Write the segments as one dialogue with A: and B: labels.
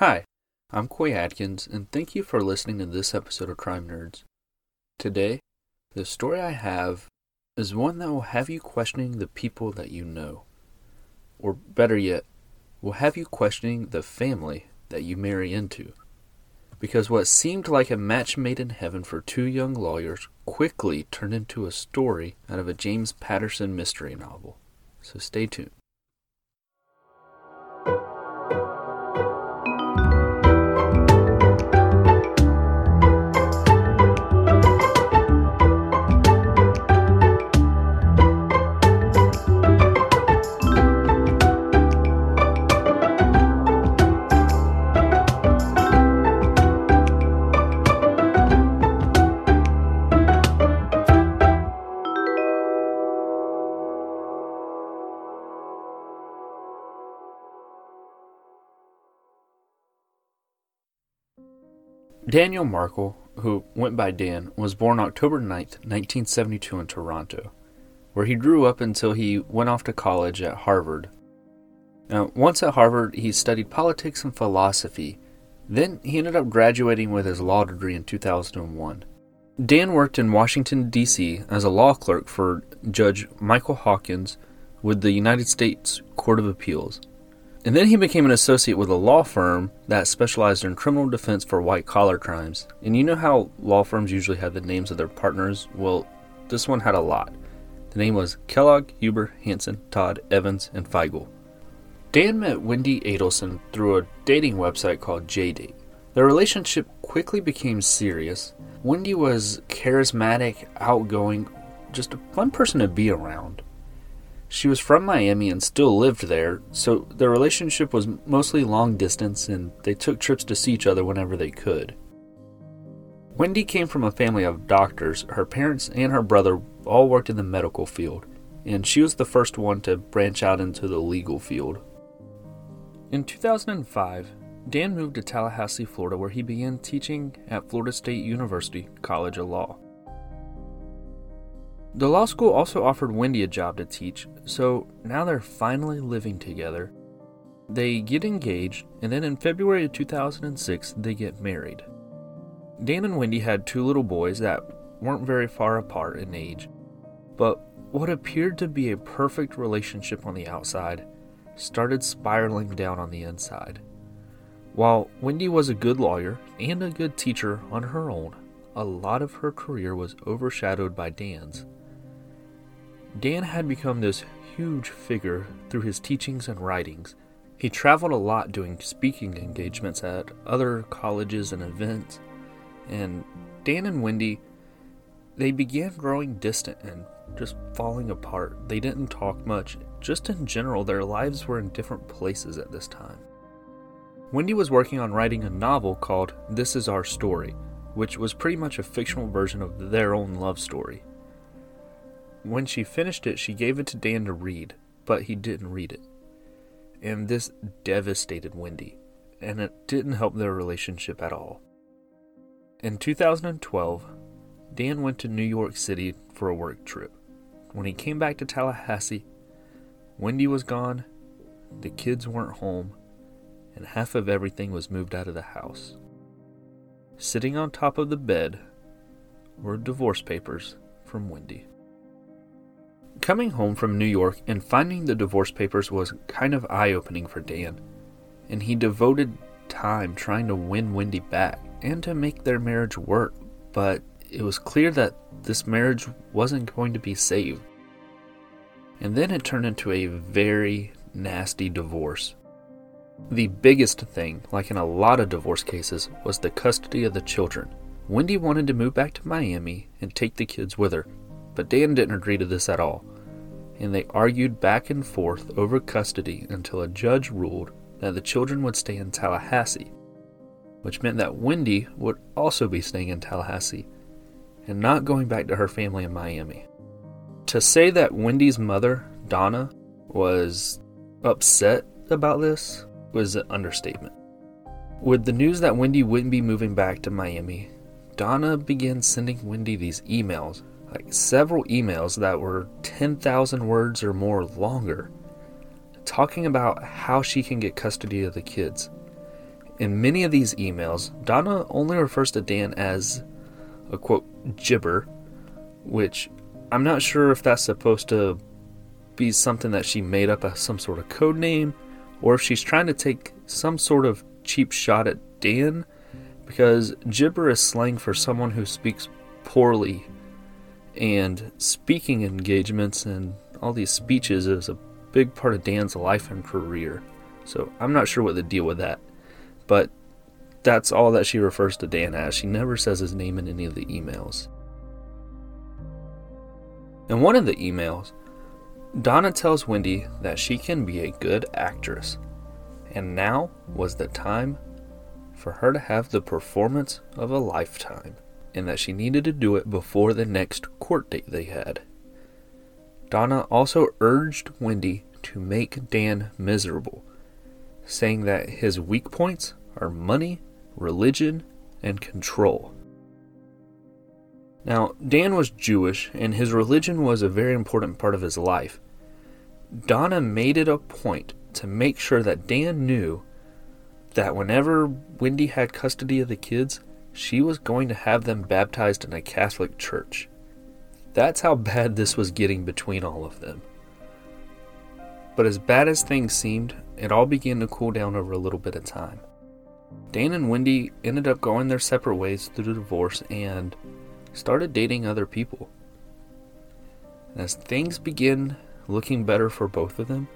A: Hi, I'm Coy Adkins, and thank you for listening to this episode of Crime Nerds. Today, the story I have is one that will have you questioning the people that you know. Or better yet, will have you questioning the family that you marry into. Because what seemed like a match made in heaven for two young lawyers quickly turned into a story out of a James Patterson mystery novel. So stay tuned. Daniel Markel, who went by Dan, was born October 9th, 1972 in Toronto, where he grew up until he went off to college at Harvard. Now, once at Harvard, he studied politics and philosophy. Then he ended up graduating with his law degree in 2001. Dan worked in Washington, D.C. as a law clerk for Judge Michael Hawkins with the United States Court of Appeals. And then he became an associate with a law firm that specialized in criminal defense for white collar crimes. And you know how law firms usually have the names of their partners? Well, this one had a lot. The name was Kellogg, Huber, Hansen, Todd, Evans, and Figel. Dan met Wendy Adelson through a dating website called JDate. Their relationship quickly became serious. Wendy was charismatic, outgoing, just a fun person to be around. She was from Miami and still lived there, so their relationship was mostly long distance and they took trips to see each other whenever they could. Wendy came from a family of doctors. Her parents and her brother all worked in the medical field, and she was the first one to branch out into the legal field. In 2005, Dan moved to Tallahassee, Florida, where he began teaching at Florida State University College of Law. The law school also offered Wendy a job to teach, so now they're finally living together. They get engaged, and then in February of 2006, they get married. Dan and Wendy had two little boys that weren't very far apart in age, but what appeared to be a perfect relationship on the outside started spiraling down on the inside. While Wendy was a good lawyer and a good teacher on her own, a lot of her career was overshadowed by Dan's. Dan had become this huge figure through his teachings and writings. He traveled a lot doing speaking engagements at other colleges and events. And Dan and Wendy, they began growing distant and just falling apart. They didn't talk much. Just in general, their lives were in different places at this time. Wendy was working on writing a novel called This Is Our Story, which was pretty much a fictional version of their own love story. When she finished it, she gave it to Dan to read, but he didn't read it. And this devastated Wendy, and it didn't help their relationship at all. In 2012, Dan went to New York City for a work trip. When he came back to Tallahassee, Wendy was gone, the kids weren't home, and half of everything was moved out of the house. Sitting on top of the bed were divorce papers from Wendy. Coming home from New York and finding the divorce papers was kind of eye opening for Dan, and he devoted time trying to win Wendy back and to make their marriage work, but it was clear that this marriage wasn't going to be saved. And then it turned into a very nasty divorce. The biggest thing, like in a lot of divorce cases, was the custody of the children. Wendy wanted to move back to Miami and take the kids with her, but Dan didn't agree to this at all, and they argued back and forth over custody until a judge ruled that the children would stay in Tallahassee, which meant that Wendy would also be staying in Tallahassee and not going back to her family in Miami. To say that Wendy's mother, Donna, was upset about this was an understatement. With the news that Wendy wouldn't be moving back to Miami, Donna began sending Wendy these emails like several emails that were 10,000 words or more longer, talking about how she can get custody of the kids. In many of these emails, Donna only refers to Dan as a quote, gibber, which I'm not sure if that's supposed to be something that she made up as some sort of code name or if she's trying to take some sort of cheap shot at Dan because gibber is slang for someone who speaks poorly and speaking engagements and all these speeches is a big part of Dan's life and career. So I'm not sure what the deal with that. But that's all that she refers to Dan as. She never says his name in any of the emails. In one of the emails, Donna tells Wendy that she can be a good actress, and now was the time for her to have the performance of a lifetime, and that she needed to do it before the next court date they had. Donna also urged Wendy to make Dan miserable, saying that his weak points are money, religion, and control. Now, Dan was Jewish, and his religion was a very important part of his life. Donna made it a point to make sure that Dan knew that whenever Wendy had custody of the kids, she was going to have them baptized in a Catholic church. That's how bad this was getting between all of them. But as bad as things seemed, it all began to cool down over a little bit of time. Dan and Wendy ended up going their separate ways through the divorce and started dating other people. as things began looking better for both of them,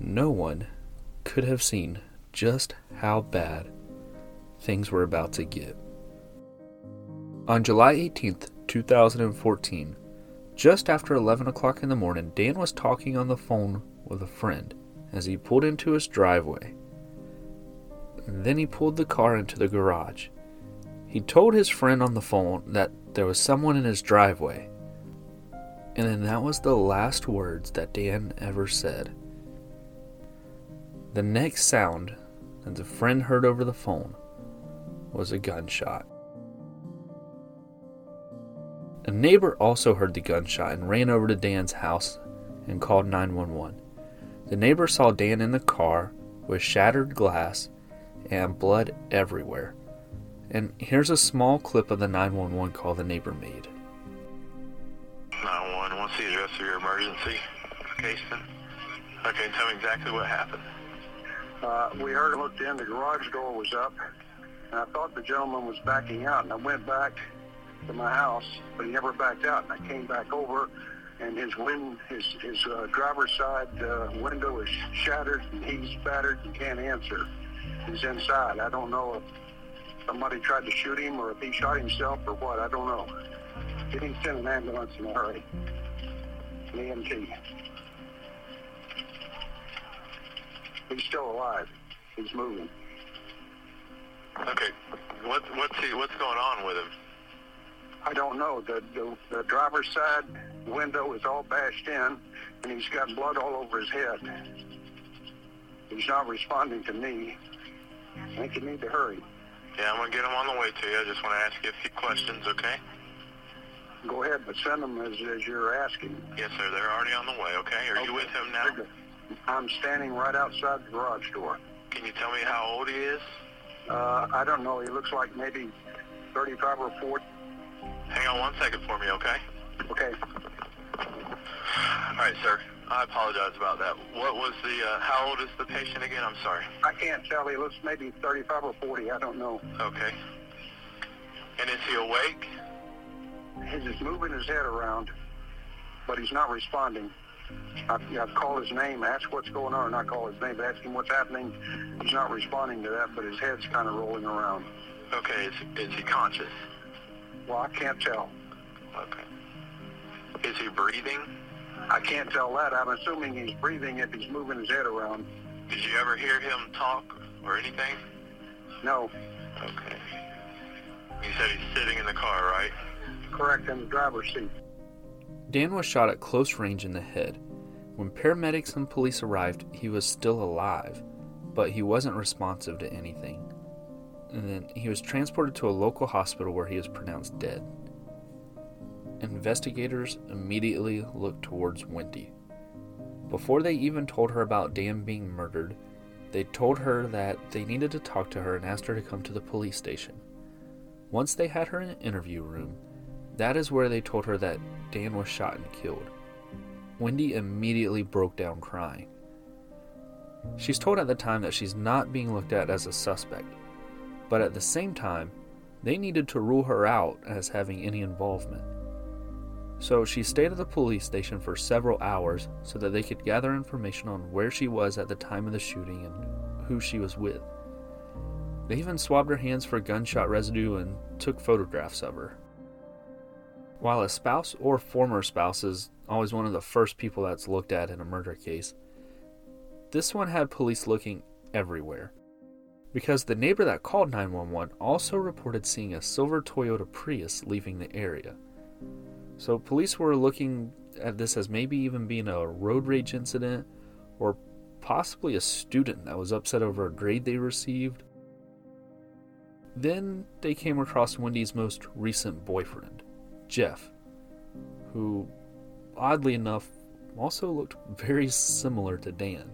A: no one could have seen just how bad things were about to get. On July 18th, 2014, just after 11 o'clock in the morning, Dan was talking on the phone with a friend as he pulled into his driveway. Then he pulled the car into the garage. He told his friend on the phone that there was someone in his driveway. And then that was the last words that Dan ever said. The next sound that the friend heard over the phone was a gunshot. A neighbor also heard the gunshot and ran over to Dan's house and called 911. The neighbor saw Dan in the car with shattered glass and blood everywhere. And here's a small clip of the 911 call the neighbor made.
B: 911, what's the address of your emergency, Caiston? Okay, tell me exactly what happened.
C: Uh, we heard him looked in, the garage door was up, and I thought the gentleman was backing out, and I went back to my house, but he never backed out, and I came back over, and his wind, his, his uh, driver's side uh, window is shattered, and he's battered and can't answer. He's inside. I don't know if somebody tried to shoot him or if he shot himself or what. I don't know. Get him send an ambulance in a hurry. An EMT. He's still alive. He's moving.
B: Okay, what, what's he, what's going on with him?
C: I don't know. The, the the driver's side window is all bashed in, and he's got blood all over his head. He's not responding to me. I think you need to hurry.
B: Yeah, I'm gonna get him on the way to you. I just want to ask you a few questions, okay?
C: Go ahead, but send them as, as you're asking.
B: Yes, sir. They're already on the way. Okay. Are you with him now?
C: I'm standing right outside the garage door.
B: Can you tell me how old he is?
C: Uh, I don't know. He looks like maybe 35 or 40.
B: Hang on one second for me, okay?
C: Okay.
B: All right, sir. I apologize about that. What was the, uh, how old is the patient again? I'm sorry.
C: I can't tell. He looks maybe 35 or 40. I don't know.
B: Okay. And is he awake?
C: He's just moving his head around, but he's not responding. I, I call his name, ask what's going on, and I call his name, ask him what's happening. He's not responding to that, but his head's kind of rolling around.
B: Okay. Is, is he conscious?
C: Well, I can't tell.
B: Okay. Is he breathing?
C: I can't tell that. I'm assuming he's breathing if he's moving his head around.
B: Did you ever hear him talk or anything?
C: No,
B: Okay. You said he's sitting in the car, right?
C: correct in the driver's seat.
A: Dan was shot at close range in the head. When paramedics and police arrived, he was still alive, but he wasn't responsive to anything. And then he was transported to a local hospital where he was pronounced dead. Investigators immediately looked towards Wendy. Before they even told her about Dan being murdered, they told her that they needed to talk to her and asked her to come to the police station. Once they had her in an interview room, that is where they told her that Dan was shot and killed. Wendy immediately broke down crying. She's told at the time that she's not being looked at as a suspect, but at the same time, they needed to rule her out as having any involvement. So she stayed at the police station for several hours so that they could gather information on where she was at the time of the shooting and who she was with. They even swabbed her hands for gunshot residue and took photographs of her. While a spouse or former spouse is always one of the first people that's looked at in a murder case, this one had police looking everywhere. Because the neighbor that called 911 also reported seeing a silver Toyota Prius leaving the area. So police were looking at this as maybe even being a road rage incident or possibly a student that was upset over a grade they received. Then they came across Wendy's most recent boyfriend, Jeff, who, oddly enough, also looked very similar to Dan.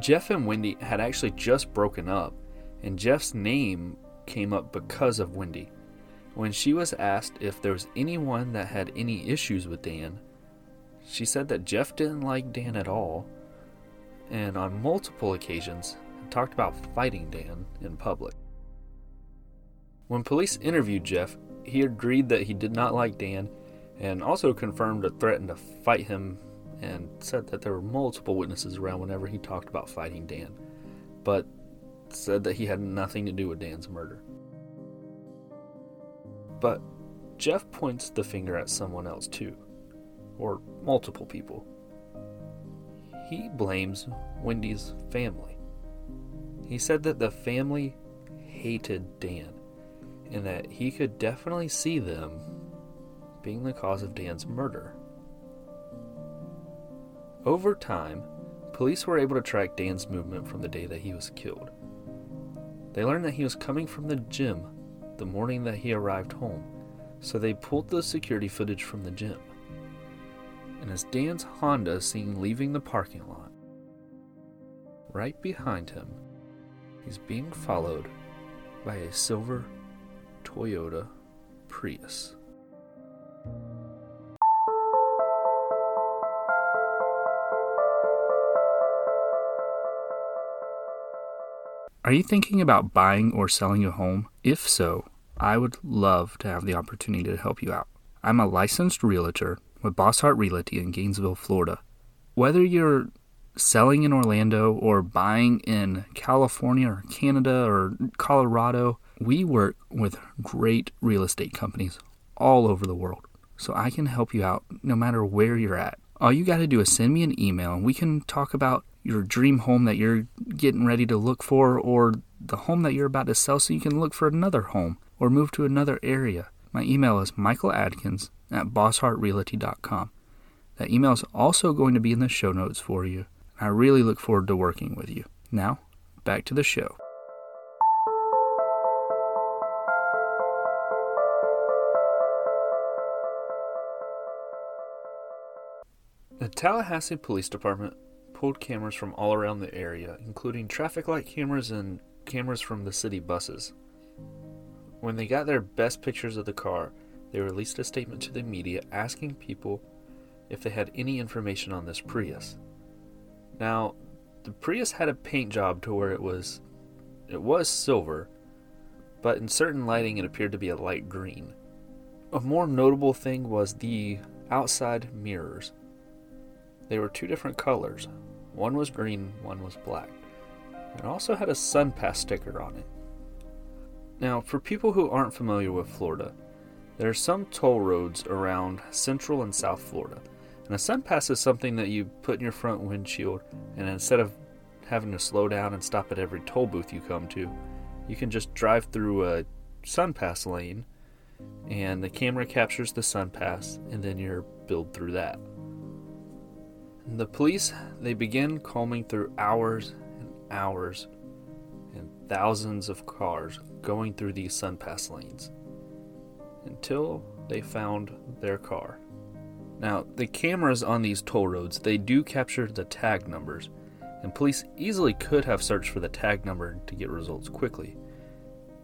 A: Jeff and Wendy had actually just broken up, and Jeff's name came up because of Wendy. When she was asked if there was anyone that had any issues with Dan, she said that Jeff didn't like Dan at all, and on multiple occasions talked about fighting Dan in public. When police interviewed Jeff, he agreed that he did not like Dan and also confirmed a threat to fight him and said that there were multiple witnesses around whenever he talked about fighting Dan, but said that he had nothing to do with Dan's murder. But Jeff points the finger at someone else too, or multiple people. He blames Wendy's family. He said that the family hated Dan and that he could definitely see them being the cause of Dan's murder. Over time, police were able to track Dan's movement from the day that he was killed. They learned that he was coming from the gym the morning that he arrived home, so they pulled the security footage from the gym. And as Dan's Honda is seen leaving the parking lot, right behind him, he's being followed by a silver Toyota Prius. Are you thinking about buying or selling a home? If so, I would love to have the opportunity to help you out. I'm a licensed realtor with Bosshardt Realty in Gainesville, Florida. Whether you're selling in Orlando or buying in California or Canada or Colorado, we work with great real estate companies all over the world. So I can help you out no matter where you're at. All you got to do is send me an email and we can talk about your dream home that you're getting ready to look for or the home that you're about to sell so you can look for another home or move to another area. My email is michaeladkins at bosshardtrealty.com. That email is also going to be in the show notes for you. I really look forward to working with you. Now, back to the show. The Tallahassee Police Department pulled cameras from all around the area, including traffic light cameras and cameras from the city buses. When they got their best pictures of the car, they released a statement to the media asking people if they had any information on this Prius. Now, the Prius had a paint job to where it was it was silver, but in certain lighting it appeared to be a light green. A more notable thing was the outside mirrors. They were two different colors, one was green, one was black. It also had a SunPass sticker on it. Now, for people who aren't familiar with Florida, there are some toll roads around Central and South Florida. And a SunPass is something that you put in your front windshield, and instead of having to slow down and stop at every toll booth you come to, you can just drive through a SunPass lane, and the camera captures the SunPass, and then you're billed through that. The police, they begin combing through hours and hours and thousands of cars going through these SunPass lanes until they found their car. Now, the cameras on these toll roads, they do capture the tag numbers, and police easily could have searched for the tag number to get results quickly.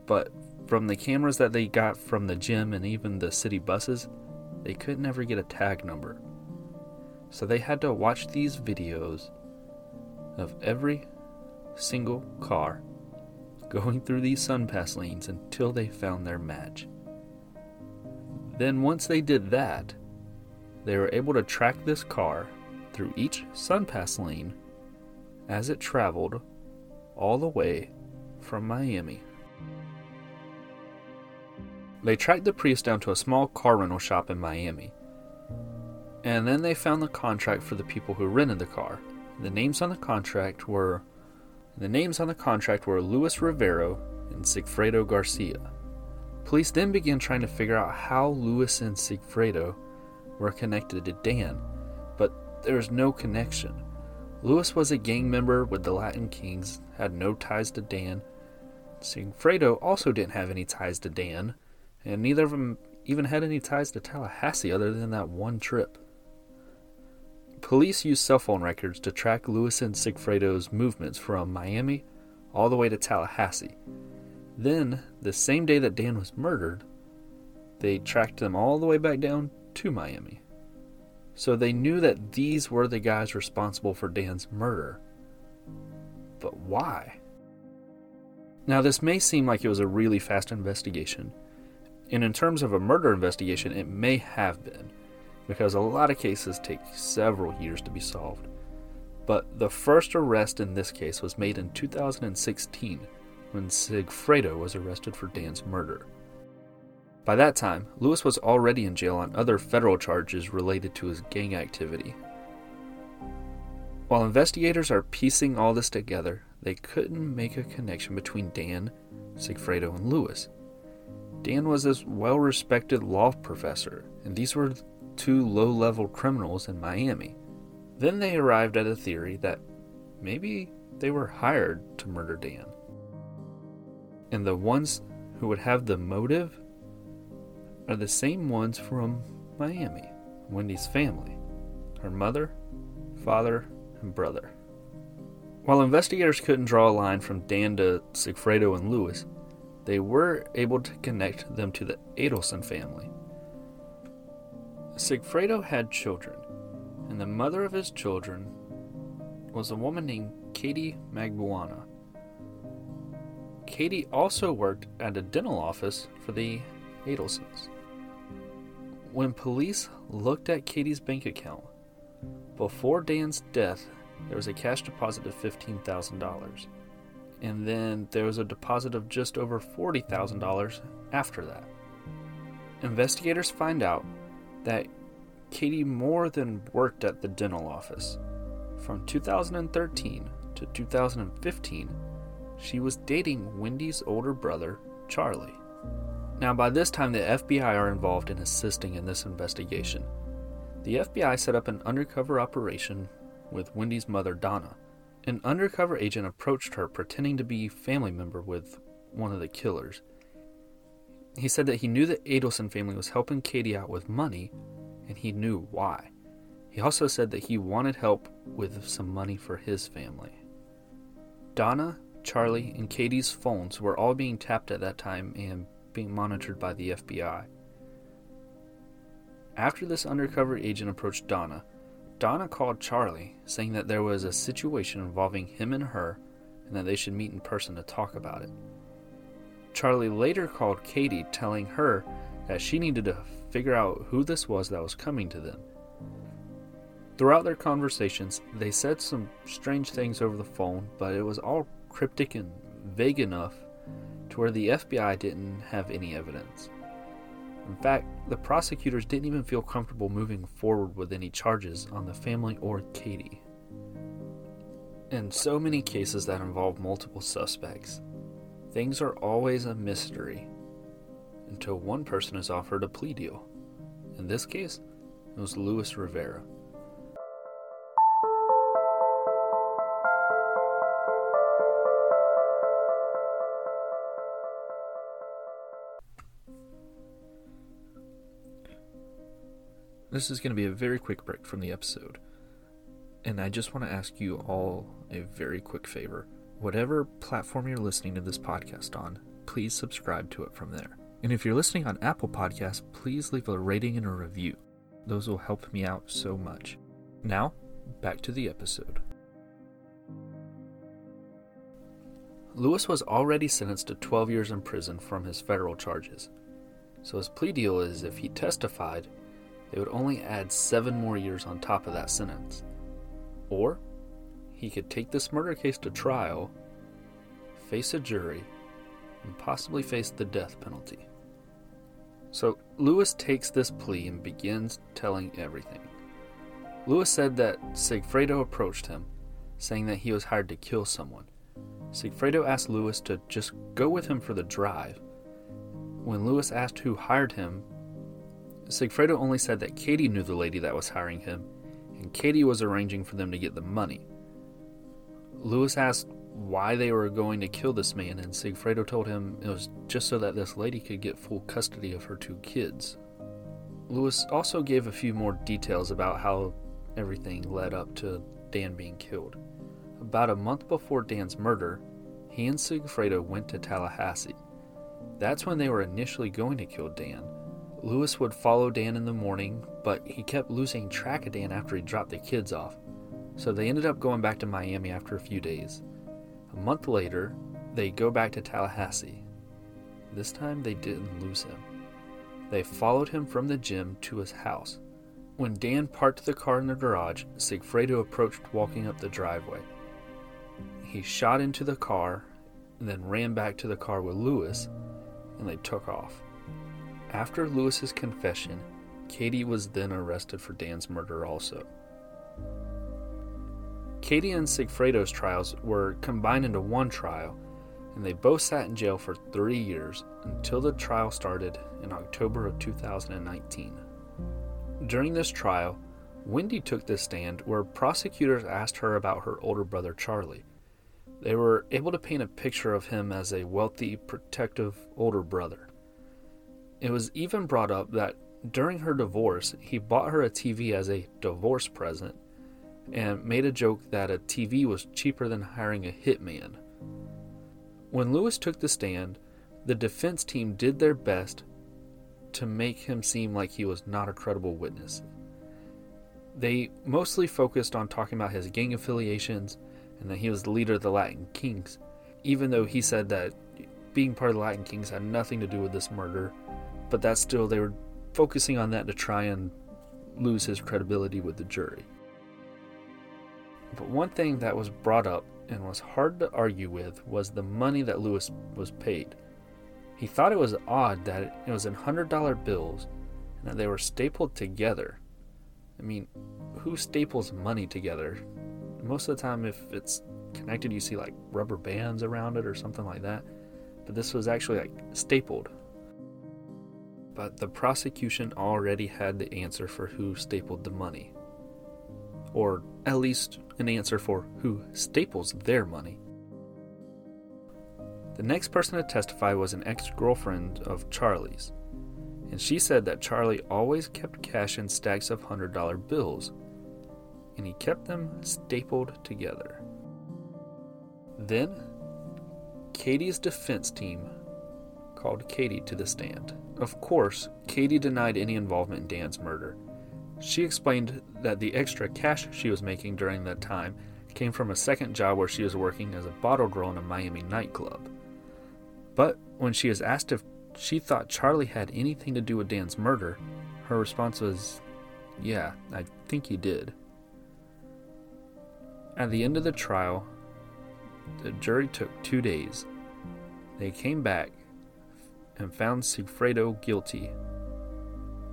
A: But from the cameras that they got from the gym and even the city buses, they could never get a tag number. So they had to watch these videos of every single car going through these SunPass lanes until they found their match. Then, once they did that, they were able to track this car through each SunPass lane as it traveled all the way from Miami. They tracked the Prius down to a small car rental shop in Miami. And then they found the contract for the people who rented the car. The names on the contract were the names on the contract were Luis Rivera and Sigfredo Garcia. Police then began trying to figure out how Luis and Sigfredo were connected to Dan, but there was no connection. Luis was a gang member with the Latin Kings, had no ties to Dan. Sigfredo also didn't have any ties to Dan, and neither of them even had any ties to Tallahassee other than that one trip. Police used cell phone records to track Lewis and Sigfredo's movements from Miami all the way to Tallahassee. Then, the same day that Dan was murdered, they tracked them all the way back down to Miami. So they knew that these were the guys responsible for Dan's murder. But why? Now, this may seem like it was a really fast investigation, and in terms of a murder investigation, it may have been because a lot of cases take several years to be solved. But the first arrest in this case was made in 2016 when Sigfredo was arrested for Dan's murder. By that time, Lewis was already in jail on other federal charges related to his gang activity. While investigators are piecing all this together, they couldn't make a connection between Dan, Sigfredo, and Lewis. Dan was this well respected law professor, and these were two low level criminals in Miami. Then they arrived at a theory that maybe they were hired to murder Dan. And the ones who would have the motive are the same ones from Miami Wendy's family her mother, father, and brother. While investigators couldn't draw a line from Dan to Sigfredo and Luis, they were able to connect them to the Adelson family. Sigfredo had children, and the mother of his children was a woman named Katie Magbanua. Katie also worked at a dental office for the Adelsons. When police looked at Katie's bank account, before Dan's death, there was a cash deposit of $15,000. And then there was a deposit of just over $40,000 after that. Investigators find out that Katie more than worked at the dental office. From 2013 to 2015, she was dating Wendy's older brother, Charlie. Now, by this time, the FBI are involved in assisting in this investigation. The FBI set up an undercover operation with Wendy's mother, Donna. An undercover agent approached her pretending to be family member with one of the killers. He said that he knew the Adelson family was helping Katie out with money, and he knew why. He also said that he wanted help with some money for his family. Donna, Charlie, and Katie's phones were all being tapped at that time and being monitored by the FBI. After this undercover agent approached Donna, Donna called Charlie, saying that there was a situation involving him and her and that they should meet in person to talk about it. Charlie later called Katie, telling her that she needed to figure out who this was that was coming to them. Throughout their conversations, they said some strange things over the phone, but it was all cryptic and vague enough to where the FBI didn't have any evidence. In fact, the prosecutors didn't even feel comfortable moving forward with any charges on the family or Katie. In so many cases that involve multiple suspects, things are always a mystery until one person is offered a plea deal. In this case, it was Luis Rivera. This is going to be a very quick break from the episode. And I just want to ask you all a very quick favor. Whatever platform you're listening to this podcast on, please subscribe to it from there. And if you're listening on Apple Podcasts, please leave a rating and a review. Those will help me out so much. Now, back to the episode. Lewis was already sentenced to 12 years in prison from his federal charges. So his plea deal is if he testified, they would only add seven more years on top of that sentence. Or he could take this murder case to trial, face a jury, and possibly face the death penalty. So Lewis takes this plea and begins telling everything. Lewis said that Sigfredo approached him, saying that he was hired to kill someone. Sigfredo asked Lewis to just go with him for the drive. When Lewis asked who hired him, Sigfredo only said that Katie knew the lady that was hiring him, and Katie was arranging for them to get the money. Lewis asked why they were going to kill this man, and Sigfredo told him it was just so that this lady could get full custody of her two kids. Lewis also gave a few more details about how everything led up to Dan being killed. About a month before Dan's murder, he and Sigfredo went to Tallahassee. That's when they were initially going to kill Dan. Lewis would follow Dan in the morning, but he kept losing track of Dan after he dropped the kids off. So they ended up going back to Miami after a few days. A month later, they go back to Tallahassee. This time they didn't lose him. They followed him from the gym to his house. When Dan parked the car in the garage, Sigfredo approached walking up the driveway. He shot into the car and then ran back to the car with Lewis, and they took off. After Lewis's confession, Katie was then arrested for Dan's murder also. Katie and Sigfredo's trials were combined into one trial, and they both sat in jail for three years until the trial started in October of 2019. During this trial, Wendy took the stand where prosecutors asked her about her older brother Charlie. They were able to paint a picture of him as a wealthy, protective older brother. It was even brought up that during her divorce, he bought her a TV as a divorce present and made a joke that a TV was cheaper than hiring a hitman. When Lewis took the stand, the defense team did their best to make him seem like he was not a credible witness. They mostly focused on talking about his gang affiliations and that he was the leader of the Latin Kings, even though he said that being part of the Latin Kings had nothing to do with this murder, but that still they were focusing on that to try and lose his credibility with the jury. But one thing that was brought up and was hard to argue with was the money that Lewis was paid. He thought it was odd that it was in $100 bills and that they were stapled together. I mean, who staples money together? Most of the time, if it's connected, you see like rubber bands around it or something like that. But this was actually like stapled. But the prosecution already had the answer for who stapled the money. Or at least an answer for who staples their money. The next person to testify was an ex girlfriend of Charlie's, and she said that Charlie always kept cash in stacks of $100 bills, and he kept them stapled together. Then, Katie's defense team called Katie to the stand. Of course, Katie denied any involvement in Dan's murder she explained that the extra cash she was making during that time came from a second job where she was working as a bottle girl in a Miami nightclub. But when she was asked if she thought Charlie had anything to do with Dan's murder, her response was, Yeah, I think he did. At the end of the trial, the jury took two days. They came back and found Sigfredo guilty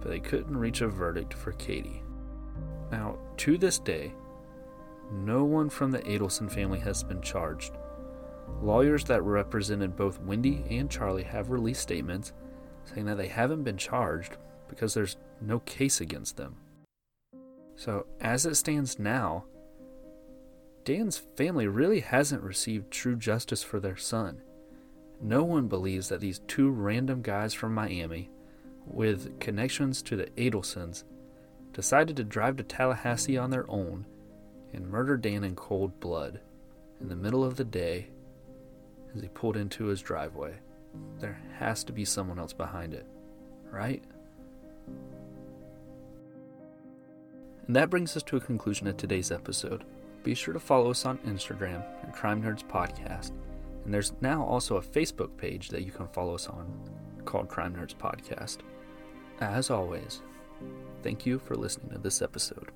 A: they couldn't reach a verdict for Katie. Now, to this day, no one from the Adelson family has been charged. Lawyers that represented both Wendy and Charlie have released statements saying that they haven't been charged because there's no case against them. So, as it stands now, Dan's family really hasn't received true justice for their son. No one believes that these two random guys from Miami with connections to the Adelsons, decided to drive to Tallahassee on their own and murder Dan in cold blood in the middle of the day as he pulled into his driveway. There has to be someone else behind it, right? And that brings us to a conclusion of today's episode. Be sure to follow us on Instagram at Crime Nerds Podcast. And there's now also a Facebook page that you can follow us on called Crime Nerds Podcast. As always, thank you for listening to this episode.